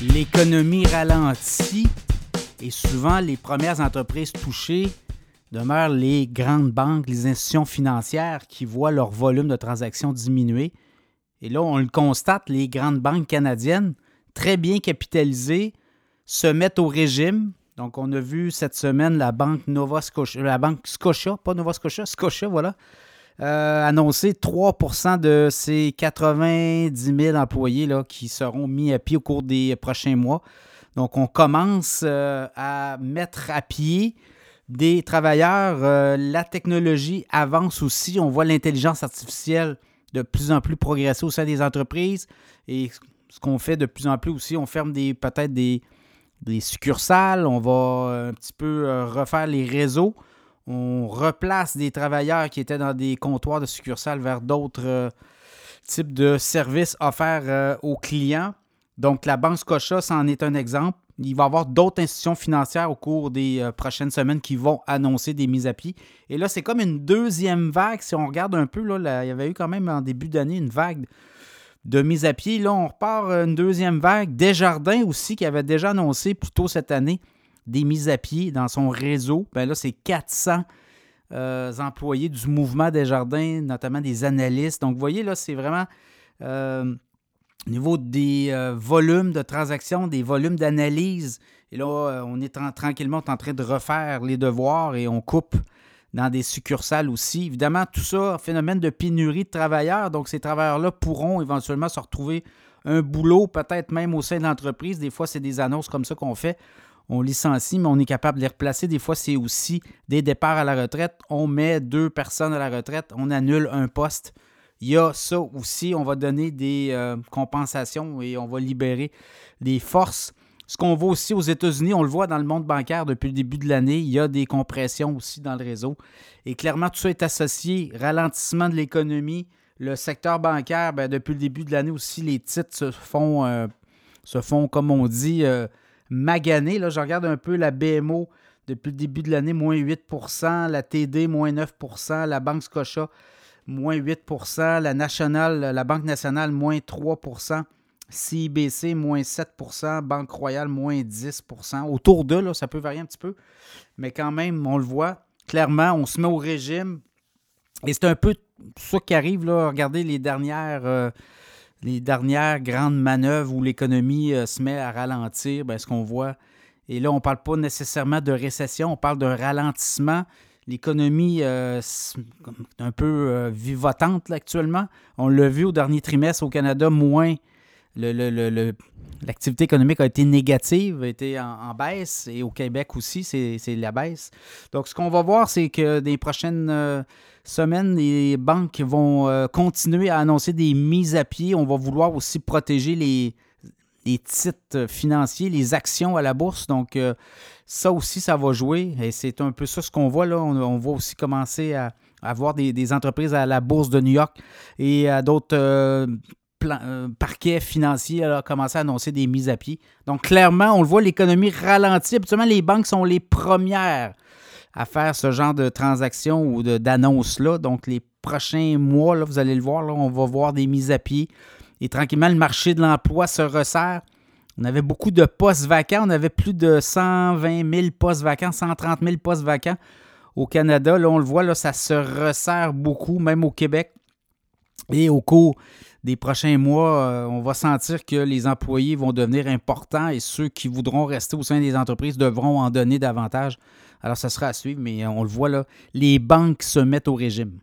l'économie ralentit et souvent les premières entreprises touchées demeurent les grandes banques, les institutions financières qui voient leur volume de transactions diminuer. Et là, on le constate, les grandes banques canadiennes, très bien capitalisées, se mettent au régime. Donc, on a vu cette semaine la banque Nova Scotia, la banque Scotia, pas Nova Scotia, Scotia, voilà, euh, annoncer 3% de ces 90 000 employés là, qui seront mis à pied au cours des prochains mois. Donc, on commence euh, à mettre à pied des travailleurs. Euh, la technologie avance aussi. On voit l'intelligence artificielle de plus en plus progresser au sein des entreprises. Et ce qu'on fait de plus en plus aussi, on ferme des peut-être des, succursales, on va euh, un petit peu refaire les réseaux. On replace des travailleurs qui étaient dans des comptoirs de succursales vers d'autres types de services offerts aux clients. Donc, la Banque Scotia, c'en est un exemple. Il va y avoir d'autres institutions financières au cours des euh, prochaines semaines qui vont annoncer des mises à pied. Et là, c'est comme une deuxième vague. Si on regarde un peu, là, il y avait eu quand même en début d'année une vague de mise à pied. Là, on repart une deuxième vague. Desjardins aussi, qui avait déjà annoncé plus tôt cette année des mises à pied dans son réseau. Bien là, c'est 400 euh, employés du mouvement Desjardins, notamment des analystes. Donc, vous voyez, là, c'est vraiment... Euh, au niveau des euh, volumes de transactions, des volumes d'analyse, et là, on est tranquillement en train de refaire les devoirs et on coupe dans des succursales aussi. Évidemment, tout ça, phénomène de pénurie de travailleurs. Donc, ces travailleurs-là pourront éventuellement se retrouver un boulot, peut-être même au sein de l'entreprise. Des fois, c'est des annonces comme ça qu'on fait. On licencie, mais on est capable de les replacer. Des fois, c'est aussi des départs à la retraite. On met deux personnes à la retraite, on annule un poste. Il y a ça aussi, on va donner des euh, compensations et on va libérer des forces. Ce qu'on voit aussi aux États-Unis, on le voit dans le monde bancaire depuis le début de l'année, il y a des compressions aussi dans le réseau. Et clairement, tout ça est associé, ralentissement de l'économie, le secteur bancaire, ben, depuis le début de l'année aussi, les titres se font, euh, se font comme on dit, euh, maganer. Là, je regarde un peu la BMO depuis le début de l'année, moins 8% la TD, moins 9% la Banque Scotia, moins 8 la nationale, la Banque nationale, moins 3% CIBC, moins 7% Banque Royale, moins 10% Autour d'eux, là, ça peut varier un petit peu, mais quand même, on le voit. Clairement, on se met au régime. Et c'est un peu ça qui arrive, là. Regardez les dernières, euh, les dernières grandes manœuvres où l'économie euh, se met à ralentir. Bien, ce qu'on voit, et là, on ne parle pas nécessairement de récession, on parle d'un ralentissement L'économie euh, est un peu euh, vivotante actuellement. On l'a vu au dernier trimestre au Canada, moins l'activité économique a été négative, a été en, baisse, et au Québec aussi, c'est la baisse. Donc, ce qu'on va voir, c'est que des prochaines euh, semaines, les banques vont continuer à annoncer des mises à pied. On va vouloir aussi protéger les, les titres financiers, les actions à la bourse. Donc, euh, ça aussi, ça va jouer. Et c'est un peu ça ce qu'on voit là. On, va aussi commencer à, avoir des, entreprises à la bourse de New York et à d'autres euh, parquets financiers à commencer à annoncer des mises à pied. Donc, clairement, on le voit, l'économie ralentit. Habituellement, les banques sont les premières à faire ce genre de transactions ou d'annonces-là. Donc, les prochains mois, vous allez le voir, on va voir des mises à pied. Et tranquillement, le marché de l'emploi se resserre. On avait beaucoup de postes vacants. On avait plus de 120 000 postes vacants, 130 000 postes vacants au Canada. Là, on le voit, là, ça se resserre beaucoup, même au Québec. Et au cours des prochains mois, euh, on va sentir que les employés vont devenir importants et ceux qui voudront rester au sein des entreprises devront en donner davantage. Alors, ça sera à suivre, mais on le voit là, les banques se mettent au régime.